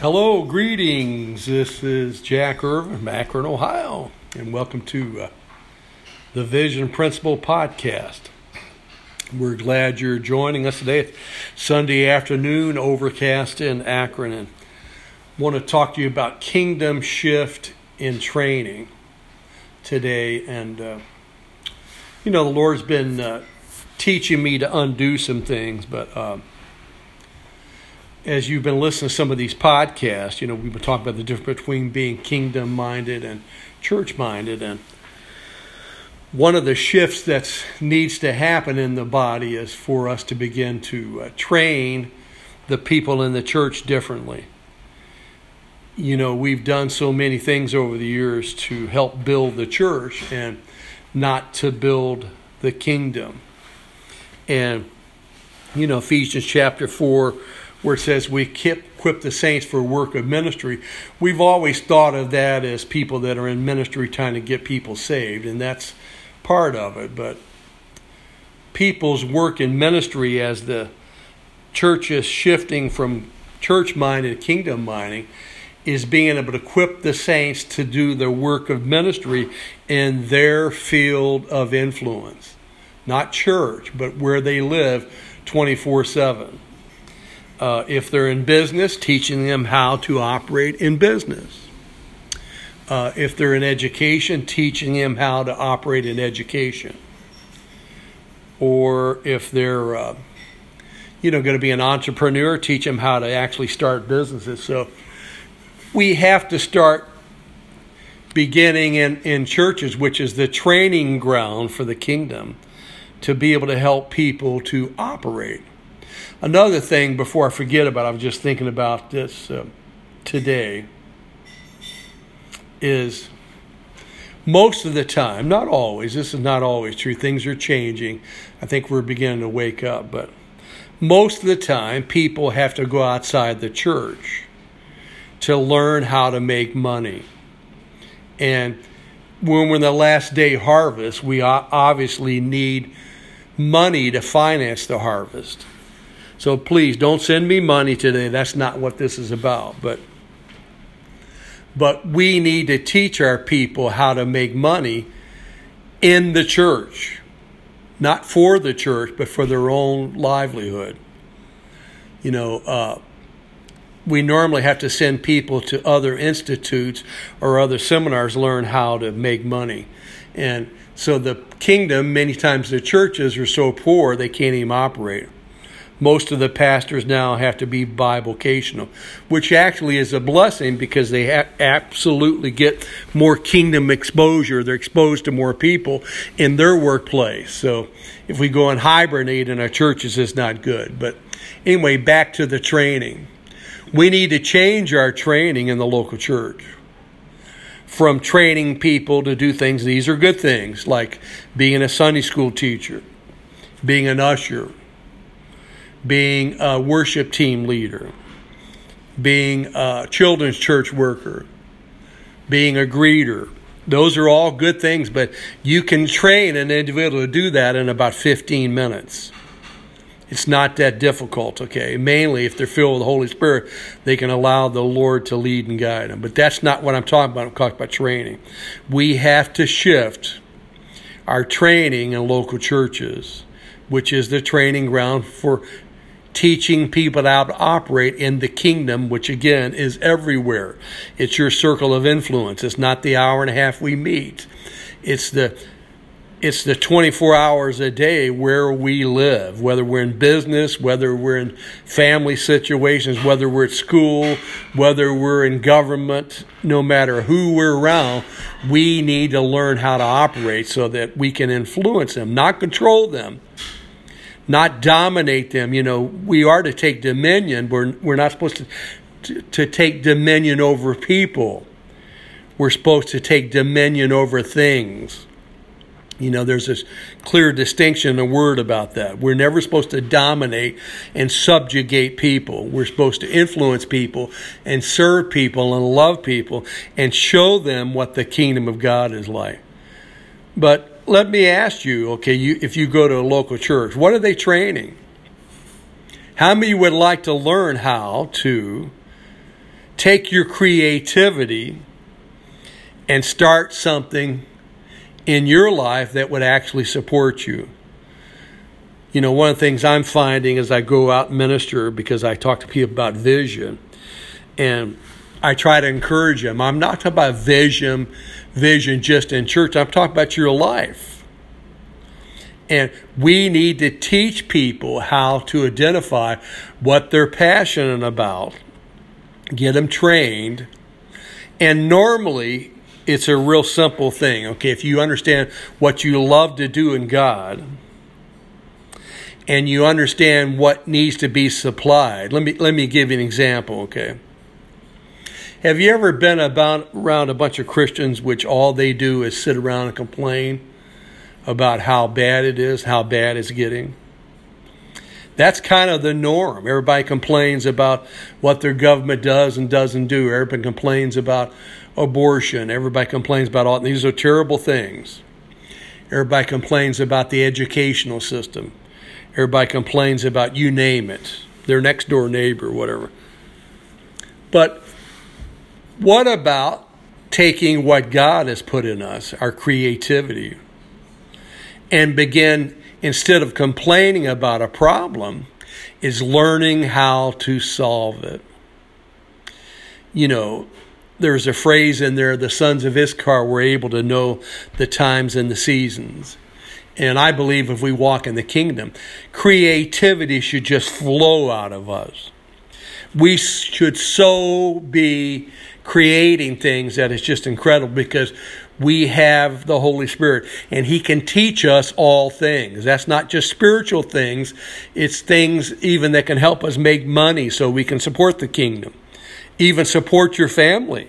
Hello, greetings. This is Jack Irvin from Akron, Ohio, and welcome to uh, the Vision Principle Podcast. We're glad you're joining us today. It's Sunday afternoon, overcast in Akron, and want to talk to you about kingdom shift in training today. And uh, you know, the Lord's been uh, teaching me to undo some things, but. Uh, as you've been listening to some of these podcasts, you know, we've been talking about the difference between being kingdom minded and church minded. And one of the shifts that needs to happen in the body is for us to begin to uh, train the people in the church differently. You know, we've done so many things over the years to help build the church and not to build the kingdom. And, you know, Ephesians chapter 4 where it says we equip the saints for work of ministry, we've always thought of that as people that are in ministry trying to get people saved, and that's part of it. But people's work in ministry as the church is shifting from church minded to kingdom minding is being able to equip the saints to do the work of ministry in their field of influence. Not church, but where they live 24 7 uh, if they're in business, teaching them how to operate in business. Uh, if they're in education, teaching them how to operate in education. Or if they're, uh, you know, going to be an entrepreneur, teach them how to actually start businesses. So we have to start beginning in, in churches, which is the training ground for the kingdom, to be able to help people to operate. Another thing, before I forget about, I was just thinking about this uh, today, is most of the time, not always, this is not always true, things are changing. I think we're beginning to wake up, but most of the time, people have to go outside the church to learn how to make money. And when we're in the last day harvest, we obviously need money to finance the harvest. So please don't send me money today. That's not what this is about. But but we need to teach our people how to make money in the church. Not for the church, but for their own livelihood. You know, uh, we normally have to send people to other institutes or other seminars learn how to make money. And so the kingdom, many times the churches are so poor they can't even operate most of the pastors now have to be bivocational, which actually is a blessing because they ha- absolutely get more kingdom exposure. They're exposed to more people in their workplace. So if we go and hibernate in our churches, it's not good. But anyway, back to the training. We need to change our training in the local church from training people to do things. These are good things, like being a Sunday school teacher, being an usher, being a worship team leader, being a children's church worker, being a greeter. Those are all good things, but you can train an individual to do that in about 15 minutes. It's not that difficult, okay? Mainly, if they're filled with the Holy Spirit, they can allow the Lord to lead and guide them. But that's not what I'm talking about. I'm talking about training. We have to shift our training in local churches, which is the training ground for teaching people how to operate in the kingdom, which again is everywhere. It's your circle of influence. It's not the hour and a half we meet. It's the it's the 24 hours a day where we live, whether we're in business, whether we're in family situations, whether we're at school, whether we're in government, no matter who we're around, we need to learn how to operate so that we can influence them, not control them not dominate them. You know, we are to take dominion. We're, we're not supposed to, to, to take dominion over people. We're supposed to take dominion over things. You know, there's this clear distinction in the word about that. We're never supposed to dominate and subjugate people. We're supposed to influence people and serve people and love people and show them what the kingdom of God is like. But let me ask you, okay, you, if you go to a local church, what are they training? How many would like to learn how to take your creativity and start something in your life that would actually support you. You know, one of the things I'm finding as I go out and minister, because I talk to people about vision, and I try to encourage them. I'm not talking about vision, vision just in church. I'm talking about your life. And we need to teach people how to identify what they're passionate about, get them trained. And normally, it's a real simple thing. Okay, if you understand what you love to do in God, and you understand what needs to be supplied. Let me let me give you an example, okay? Have you ever been about around a bunch of Christians which all they do is sit around and complain about how bad it is, how bad it's getting? That's kind of the norm. Everybody complains about what their government does and doesn't do. Everybody complains about abortion. Everybody complains about all these are terrible things. Everybody complains about the educational system. Everybody complains about you name it, their next door neighbor, whatever. But what about taking what God has put in us, our creativity, and begin, instead of complaining about a problem, is learning how to solve it? You know, there's a phrase in there the sons of Issachar were able to know the times and the seasons. And I believe if we walk in the kingdom, creativity should just flow out of us. We should so be creating things that is just incredible because we have the Holy Spirit and He can teach us all things. That's not just spiritual things, it's things even that can help us make money so we can support the kingdom, even support your family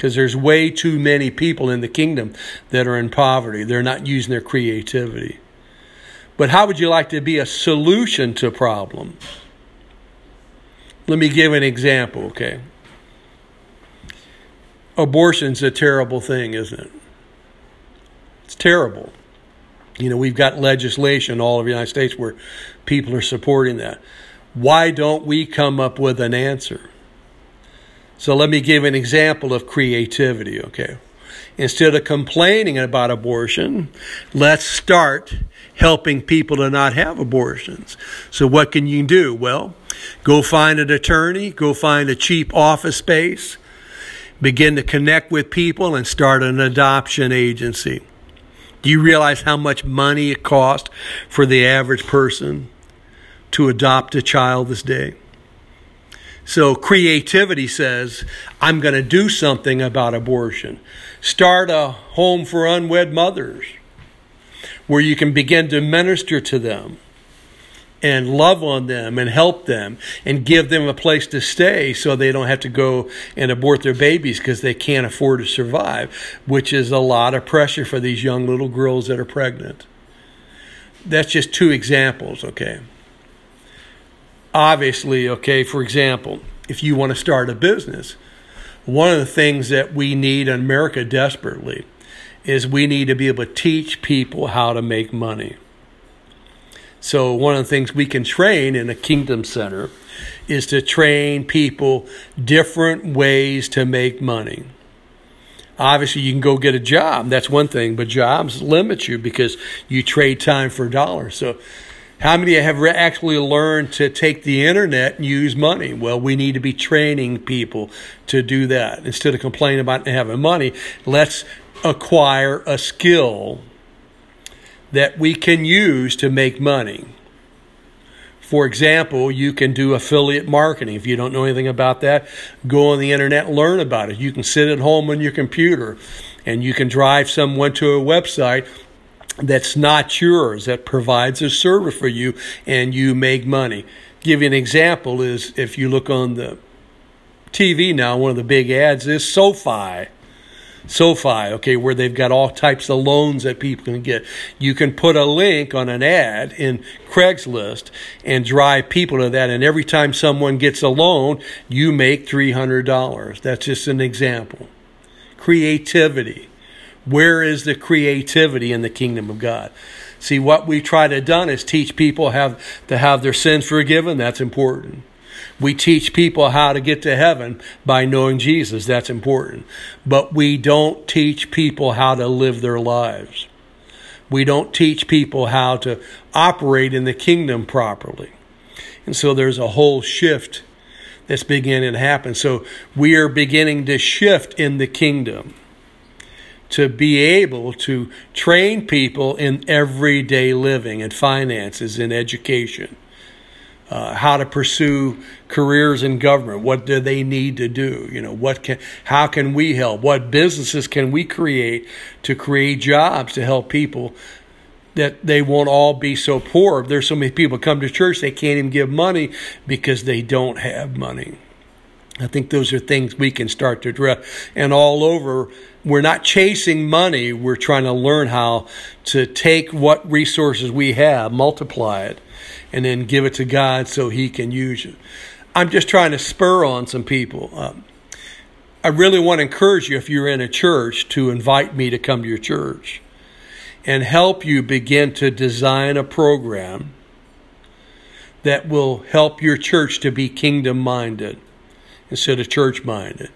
because there's way too many people in the kingdom that are in poverty. They're not using their creativity. But how would you like to be a solution to problems? Let me give an example, okay? Abortion's a terrible thing, isn't it? It's terrible. You know, we've got legislation all over the United States where people are supporting that. Why don't we come up with an answer? So let me give an example of creativity, okay? Instead of complaining about abortion, let's start helping people to not have abortions. So what can you do? Well, go find an attorney, go find a cheap office space, begin to connect with people and start an adoption agency. Do you realize how much money it costs for the average person to adopt a child this day? So creativity says, I'm going to do something about abortion. Start a home for unwed mothers where you can begin to minister to them and love on them and help them and give them a place to stay so they don't have to go and abort their babies because they can't afford to survive, which is a lot of pressure for these young little girls that are pregnant. That's just two examples, okay? obviously, okay, for example, if you want to start a business, one of the things that we need in America desperately is we need to be able to teach people how to make money. So, one of the things we can train in a kingdom center is to train people different ways to make money. Obviously, you can go get a job. That's one thing, but jobs limit you because you trade time for dollars. So, how many have actually learned to take the internet and use money? Well, we need to be training people to do that. Instead of complaining about having money, let's acquire a skill that we can use to make money. For example, you can do affiliate marketing. If you don't know anything about that, go on the internet and learn about it. You can sit at home on your computer and you can drive someone to a website that's not yours that provides a service for you and you make money. Give you an example is if you look on the TV now, one of the big ads is SoFi. SoFi, okay, where they've got all types of loans that people can get. You can put a link on an ad in Craigslist and drive people to that. And every time someone gets a loan, you make $300. That's just an example. Creativity. Where is the creativity in the kingdom of God? See, what we try to done is teach people have to have their sins forgiven. That's important. We teach people how to get to heaven by knowing Jesus. That's important. But we don't teach people how to live their lives. We don't teach people how to operate in the kingdom properly. And so there's a whole shift that's beginning to happen. So we are beginning to shift in the kingdom to be able to train people in everyday living and finances and education uh, how to pursue careers in government. What do they need to do? You know, what can, how can we help? What businesses can we create to create jobs to help people that they won't all be so poor? There's so many people come to church they can't even give money because they don't have money. I think those are things we can start to address. And all over, we're not chasing money. We're trying to learn how to take what resources we have, multiply it, and then give it to God so He can use it. I'm just trying to spur on some people. Um, I really want to encourage you, if you're in a church, to invite me to come to your church and help you begin to design a program that will help your church to be kingdom minded instead of church minded.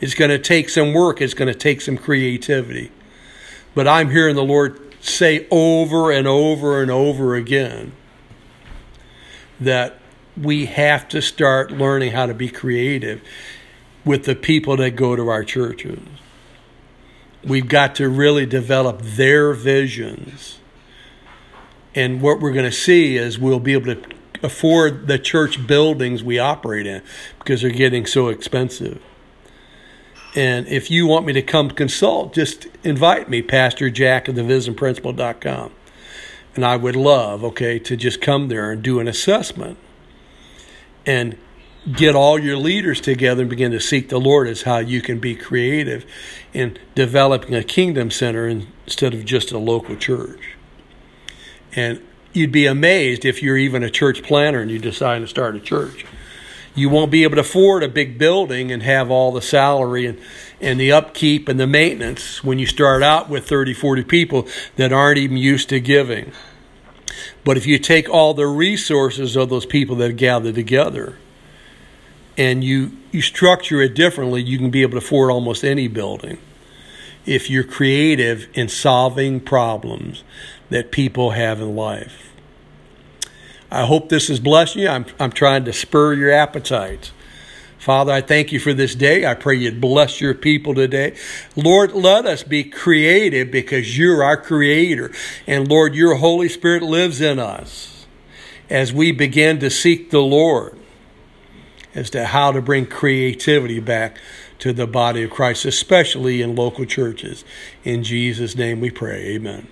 It's going to take some work, it's going to take some creativity. But I'm hearing the Lord say over and over and over again that we have to start learning how to be creative with the people that go to our churches. We've got to really develop their visions. And what we're going to see is we'll be able to afford the church buildings we operate in because they're getting so expensive. And if you want me to come consult, just invite me, Pastor Jack of the visionprinciple.com. And I would love, okay, to just come there and do an assessment and get all your leaders together and begin to seek the Lord as how you can be creative in developing a kingdom center instead of just a local church. And you'd be amazed if you're even a church planter and you decide to start a church. You won't be able to afford a big building and have all the salary and, and the upkeep and the maintenance when you start out with 30, 40 people that aren't even used to giving. But if you take all the resources of those people that gather together and you, you structure it differently, you can be able to afford almost any building if you're creative in solving problems that people have in life. I hope this has blessed you. I'm, I'm trying to spur your appetite. Father, I thank you for this day. I pray you'd bless your people today. Lord, let us be creative because you're our creator. And Lord, your Holy Spirit lives in us as we begin to seek the Lord as to how to bring creativity back to the body of Christ, especially in local churches. In Jesus' name we pray. Amen.